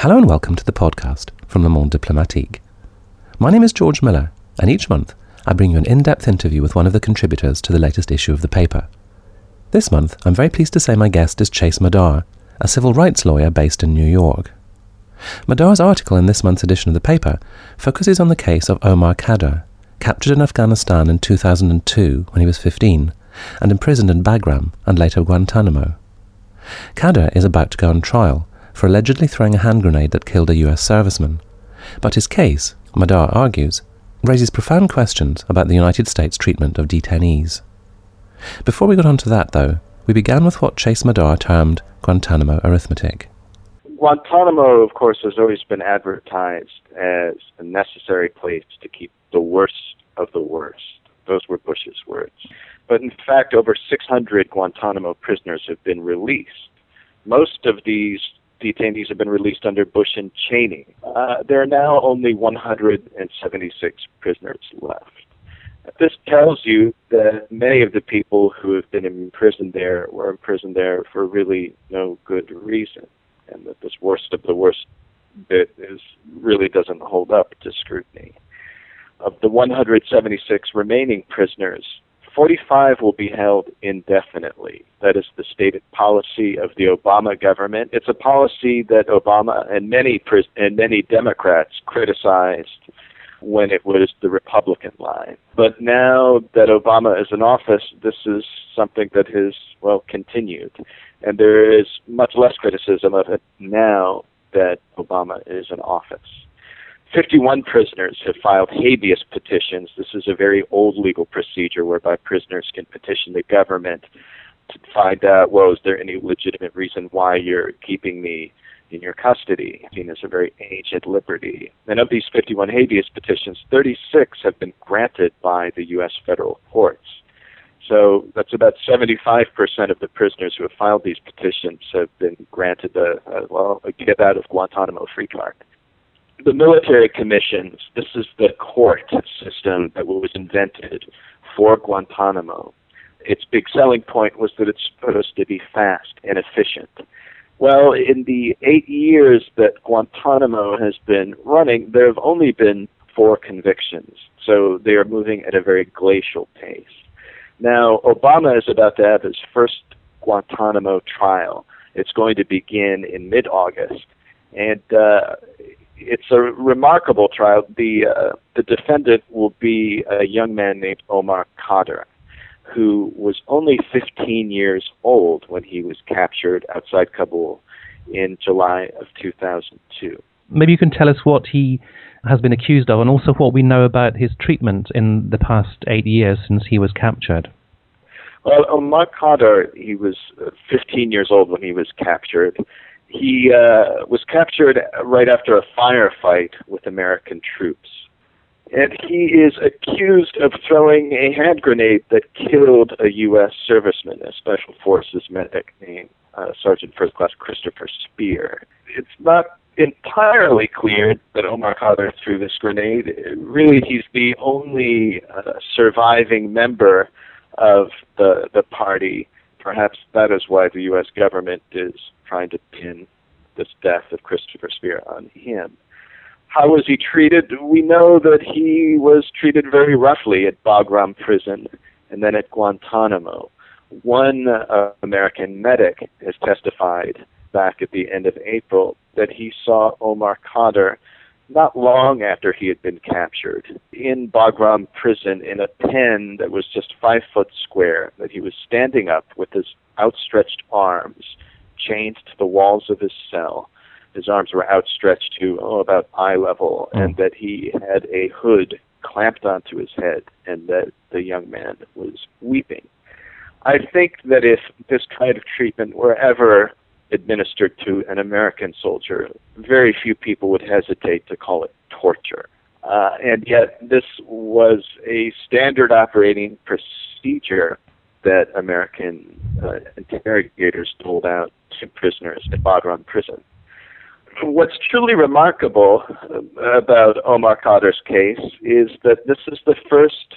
Hello and welcome to the podcast from Le Monde Diplomatique. My name is George Miller, and each month I bring you an in depth interview with one of the contributors to the latest issue of the paper. This month, I'm very pleased to say my guest is Chase Madar, a civil rights lawyer based in New York. Madar's article in this month's edition of the paper focuses on the case of Omar Khadr, captured in Afghanistan in 2002 when he was 15 and imprisoned in Bagram and later Guantanamo. Khadr is about to go on trial for allegedly throwing a hand grenade that killed a US serviceman, but his case, Madar argues, raises profound questions about the United States' treatment of detainees. Before we got on to that, though, we began with what Chase Madar termed Guantanamo arithmetic. Guantanamo, of course, has always been advertised as a necessary place to keep the worst of the worst. Those were Bush's words. But in fact, over 600 Guantanamo prisoners have been released. Most of these detainees have been released under Bush and Cheney. Uh, there are now only 176 prisoners left. This tells you that many of the people who have been imprisoned there were imprisoned there for really no good reason, and that this worst of the worst bit is really doesn't hold up to scrutiny. Of the 176 remaining prisoners, 45 will be held indefinitely. That is the stated policy of the Obama government. It's a policy that Obama and many and many Democrats criticized when it was the Republican line. But now that Obama is in office, this is something that has well continued, and there is much less criticism of it now that Obama is in office. 51 prisoners have filed habeas petitions. This is a very old legal procedure whereby prisoners can petition the government to find out, well, is there any legitimate reason why you're keeping me in your custody, seen as a very ancient liberty. And of these 51 habeas petitions, 36 have been granted by the U.S. federal courts. So that's about 75% of the prisoners who have filed these petitions have been granted a, a well, a get out of Guantanamo free card the military commissions, this is the court system that was invented for Guantanamo. Its big selling point was that it's supposed to be fast and efficient. Well, in the eight years that Guantanamo has been running, there have only been four convictions. So they are moving at a very glacial pace. Now, Obama is about to have his first Guantanamo trial. It's going to begin in mid August. And uh, it's a remarkable trial. The uh, the defendant will be a young man named Omar Khadr, who was only 15 years old when he was captured outside Kabul in July of 2002. Maybe you can tell us what he has been accused of, and also what we know about his treatment in the past eight years since he was captured. Well, Omar Khadr, he was uh, 15 years old when he was captured he uh, was captured right after a firefight with American troops. And he is accused of throwing a hand grenade that killed a U.S. serviceman, a Special Forces medic named uh, Sergeant First Class Christopher Speer. It's not entirely clear that Omar Khadr threw this grenade. Really, he's the only uh, surviving member of the the party. Perhaps that is why the U.S. government is trying to pin this death of Christopher Speer on him. How was he treated? We know that he was treated very roughly at Bagram prison and then at Guantanamo. One uh, American medic has testified back at the end of April that he saw Omar Khadr not long after he had been captured in Bagram prison in a pen that was just five foot square, that he was standing up with his outstretched arms chained to the walls of his cell. His arms were outstretched to oh, about eye level, mm. and that he had a hood clamped onto his head, and that the young man was weeping. I think that if this kind of treatment were ever administered to an American soldier, very few people would hesitate to call it torture. Uh, and yet, this was a standard operating procedure that American uh, interrogators doled out to prisoners at Bagram prison. What's truly remarkable uh, about Omar Khadr's case is that this is the first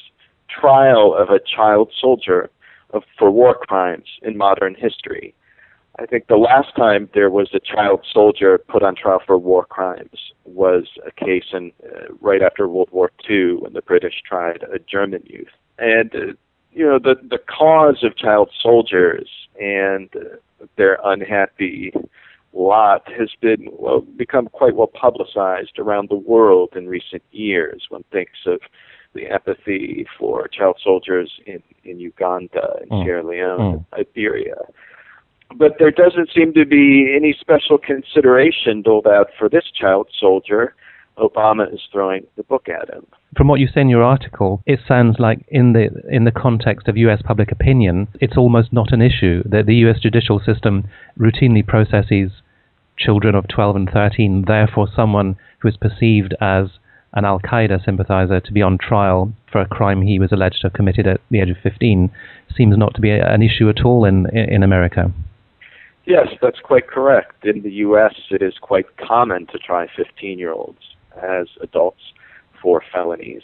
trial of a child soldier of, for war crimes in modern history. I think the last time there was a child soldier put on trial for war crimes was a case in uh, right after World War II when the British tried a German youth. And uh, you know the the cause of child soldiers and uh, their unhappy lot has been well become quite well publicized around the world in recent years. One thinks of the empathy for child soldiers in in Uganda and mm. Sierra Leone, mm. and Liberia but there doesn't seem to be any special consideration doled out for this child soldier. Obama is throwing the book at him. From what you say in your article, it sounds like in the in the context of U.S. public opinion, it's almost not an issue that the U.S. judicial system routinely processes children of 12 and 13. Therefore, someone who is perceived as an Al Qaeda sympathizer to be on trial for a crime he was alleged to have committed at the age of 15 seems not to be an issue at all in in America. Yes, that's quite correct. In the U.S., it is quite common to try 15 year olds as adults for felonies.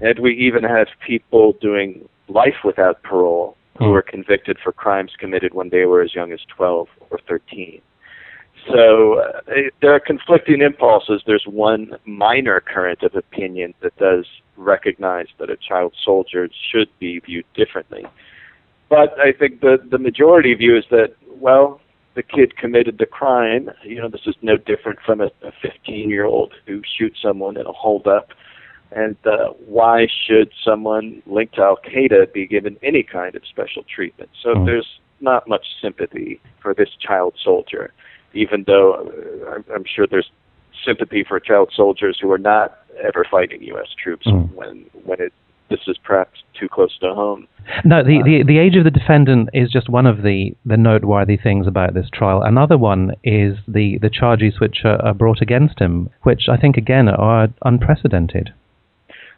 And we even have people doing life without parole who were convicted for crimes committed when they were as young as 12 or 13. So uh, there are conflicting impulses. There's one minor current of opinion that does recognize that a child soldier should be viewed differently. But I think the, the majority view is that, well, the kid committed the crime. You know, this is no different from a 15 year old who shoots someone in a holdup. And uh, why should someone linked to Al Qaeda be given any kind of special treatment? So mm. there's not much sympathy for this child soldier, even though uh, I'm, I'm sure there's sympathy for child soldiers who are not ever fighting U.S. troops mm. when when it this is perhaps too close to home. No, the, uh, the, the age of the defendant is just one of the, the noteworthy things about this trial. Another one is the, the charges which are, are brought against him, which I think, again, are unprecedented.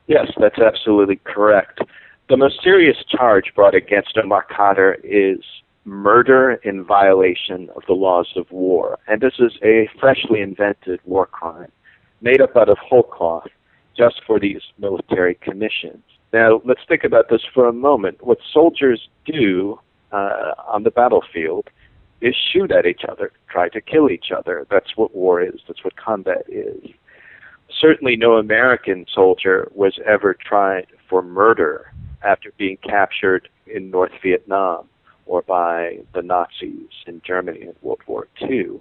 Yes, that's absolutely correct. The most serious charge brought against Omar Khadr is murder in violation of the laws of war. And this is a freshly invented war crime made up out of whole cloth just for these military commissions. Now, let's think about this for a moment. What soldiers do uh, on the battlefield is shoot at each other, try to kill each other. That's what war is, that's what combat is. Certainly, no American soldier was ever tried for murder after being captured in North Vietnam or by the Nazis in Germany in World War II.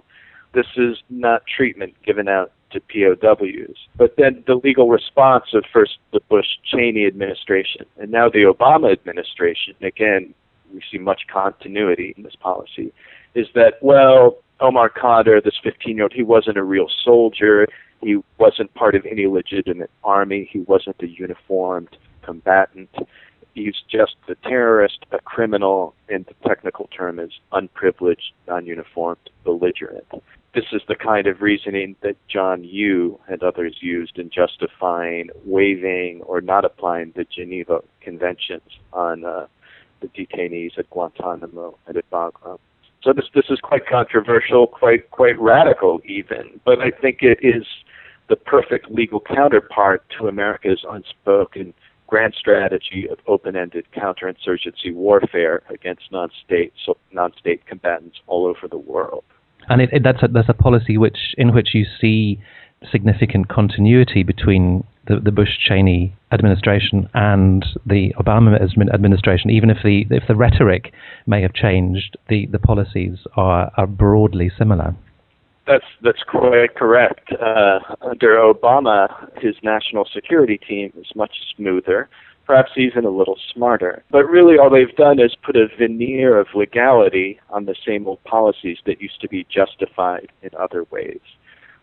This is not treatment given out to POWs. But then the legal response of first the Bush Cheney administration and now the Obama administration, again, we see much continuity in this policy, is that, well, Omar Khadr, this 15 year old, he wasn't a real soldier. He wasn't part of any legitimate army. He wasn't a uniformed combatant. He's just a terrorist, a criminal, and the technical term is unprivileged, non uniformed, belligerent this is the kind of reasoning that John Yoo and others used in justifying waiving or not applying the Geneva Conventions on uh, the detainees at Guantanamo and at Bagram. So this this is quite controversial, quite quite radical even, but I think it is the perfect legal counterpart to America's unspoken grand strategy of open-ended counterinsurgency warfare against non-state so non-state combatants all over the world and it, it, that's a, that's a policy which in which you see significant continuity between the, the Bush Cheney administration and the Obama administration. Even if the if the rhetoric may have changed, the, the policies are are broadly similar. That's that's quite correct. Uh, under Obama, his national security team is much smoother perhaps even a little smarter. But really, all they've done is put a veneer of legality on the same old policies that used to be justified in other ways.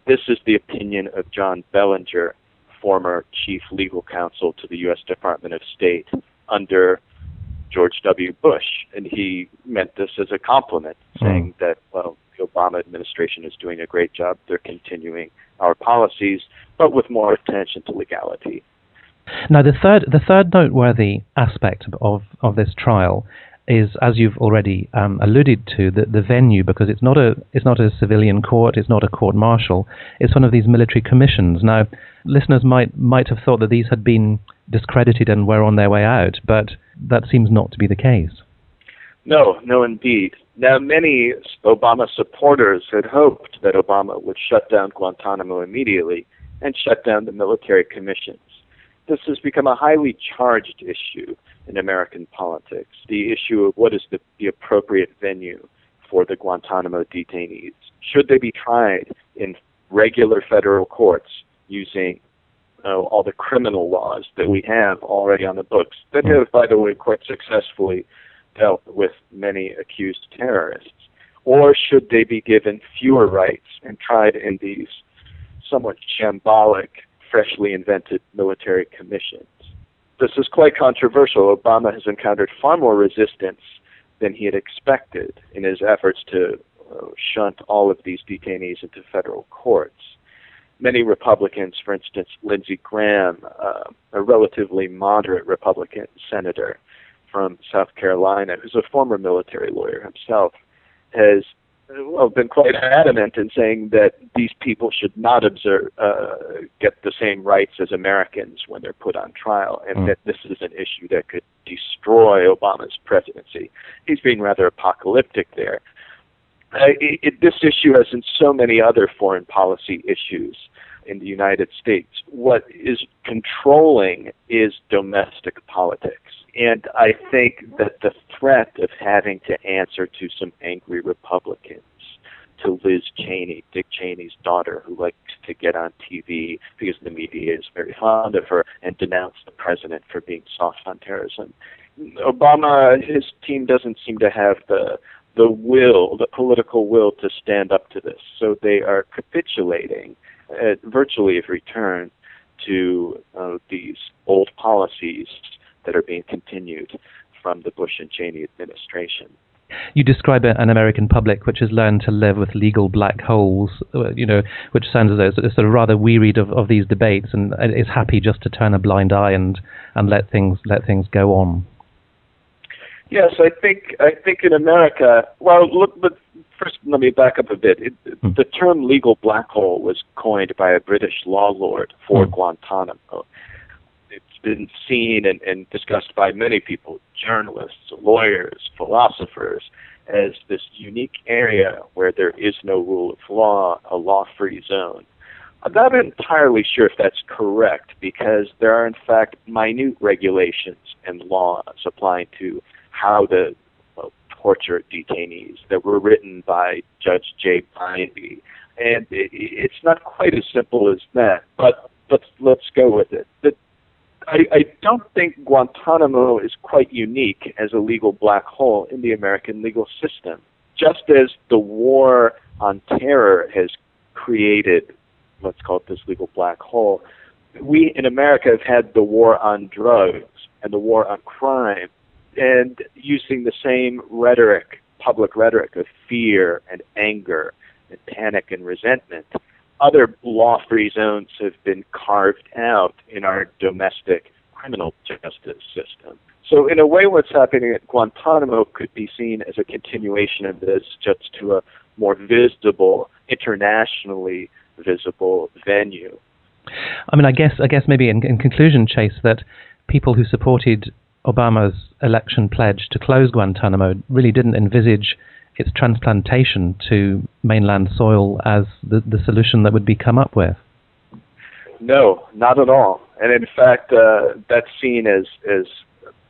This is the opinion of John Bellinger, former chief legal counsel to the U.S. Department of State under George W. Bush. And he meant this as a compliment, hmm. saying that, well, the Obama administration is doing a great job. They're continuing our policies, but with more attention to legality. Now, the third, the third noteworthy aspect of, of this trial is, as you've already um, alluded to, the, the venue, because it's not a it's not a civilian court, it's not a court martial, it's one of these military commissions. Now, listeners might might have thought that these had been discredited and were on their way out, but that seems not to be the case. No, no, indeed. Now, many Obama supporters had hoped that Obama would shut down Guantanamo immediately and shut down the military commissions. This has become a highly charged issue in American politics the issue of what is the, the appropriate venue for the Guantanamo detainees. Should they be tried in regular federal courts using uh, all the criminal laws that we have already on the books that have, by the way, quite successfully dealt with many accused terrorists? Or should they be given fewer rights and tried in these somewhat shambolic, freshly invented military commissions? This is quite controversial. Obama has encountered far more resistance than he had expected in his efforts to uh, shunt all of these detainees into federal courts. Many Republicans, for instance, Lindsey Graham, uh, a relatively moderate Republican senator, from South Carolina, who's a former military lawyer himself, has well, been quite adamant in saying that these people should not observe, uh, get the same rights as Americans when they're put on trial, and mm. that this is an issue that could destroy Obama's presidency. He's being rather apocalyptic there. Uh, it, it, this issue, as in so many other foreign policy issues in the United States, what is controlling is domestic politics and I think that the threat of having to answer to some angry Republicans, to Liz Cheney, Dick Cheney's daughter, who likes to get on TV because the media is very fond of her and denounce the president for being soft on terrorism. Obama, his team doesn't seem to have the the will, the political will to stand up to this. So they are capitulating at virtually every turn to uh, these old policies that are being continued from the Bush and Cheney administration. You describe an American public which has learned to live with legal black holes, uh, you know, which sounds as though it's sort of rather wearied of, of these debates and is happy just to turn a blind eye and, and let things let things go on. Yes, I think I think in America, well, look, but first let me back up a bit. It, hmm. The term legal black hole was coined by a British law lord for hmm. Guantanamo been seen and, and discussed by many people, journalists, lawyers, philosophers, as this unique area where there is no rule of law, a law free zone. I'm not entirely sure if that's correct because there are, in fact, minute regulations and laws applying to how to well, torture detainees that were written by Judge Jay Bybee. And it, it's not quite as simple as that, but let's, let's go with it. The I, I don't think Guantanamo is quite unique as a legal black hole in the American legal system. Just as the war on terror has created, let's call it this legal black hole, we in America have had the war on drugs and the war on crime, and using the same rhetoric, public rhetoric of fear and anger and panic and resentment other law free zones have been carved out in our domestic criminal justice system. So, in a way, what's happening at Guantanamo could be seen as a continuation of this, just to a more visible, internationally visible venue. I mean, I guess, I guess maybe in, in conclusion, Chase, that people who supported Obama's election pledge to close Guantanamo really didn't envisage its transplantation to mainland soil as the, the solution that would be come up with. No, not at all. And in fact, uh, that's seen as, as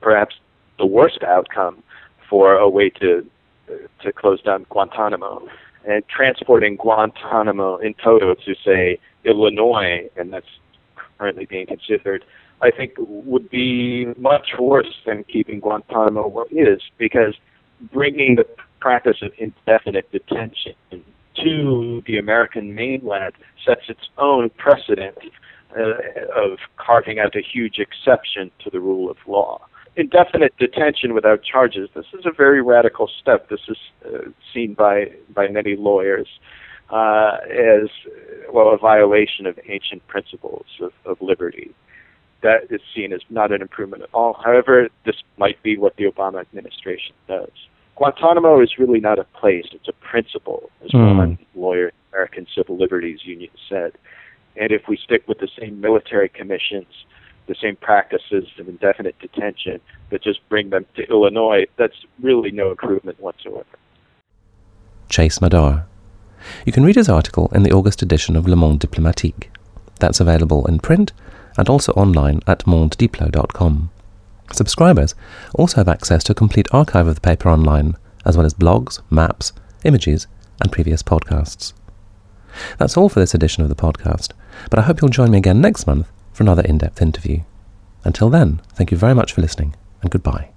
perhaps the worst outcome for a way to to close down Guantanamo and transporting Guantanamo in toto to say Illinois, and that's currently being considered. I think would be much worse than keeping Guantanamo where it is because bringing the practice of indefinite detention to the American mainland sets its own precedent uh, of carving out a huge exception to the rule of law. Indefinite detention without charges, this is a very radical step. This is uh, seen by, by many lawyers uh, as, well, a violation of ancient principles of, of liberty. That is seen as not an improvement at all. However, this might be what the Obama administration does. Guantanamo is really not a place, it's a principle, as mm. one lawyer, American Civil Liberties Union said. And if we stick with the same military commissions, the same practices of indefinite detention, but just bring them to Illinois, that's really no improvement whatsoever. Chase Madar. You can read his article in the August edition of Le Monde Diplomatique. That's available in print and also online at mondediplo.com. Subscribers also have access to a complete archive of the paper online, as well as blogs, maps, images, and previous podcasts. That's all for this edition of the podcast, but I hope you'll join me again next month for another in depth interview. Until then, thank you very much for listening, and goodbye.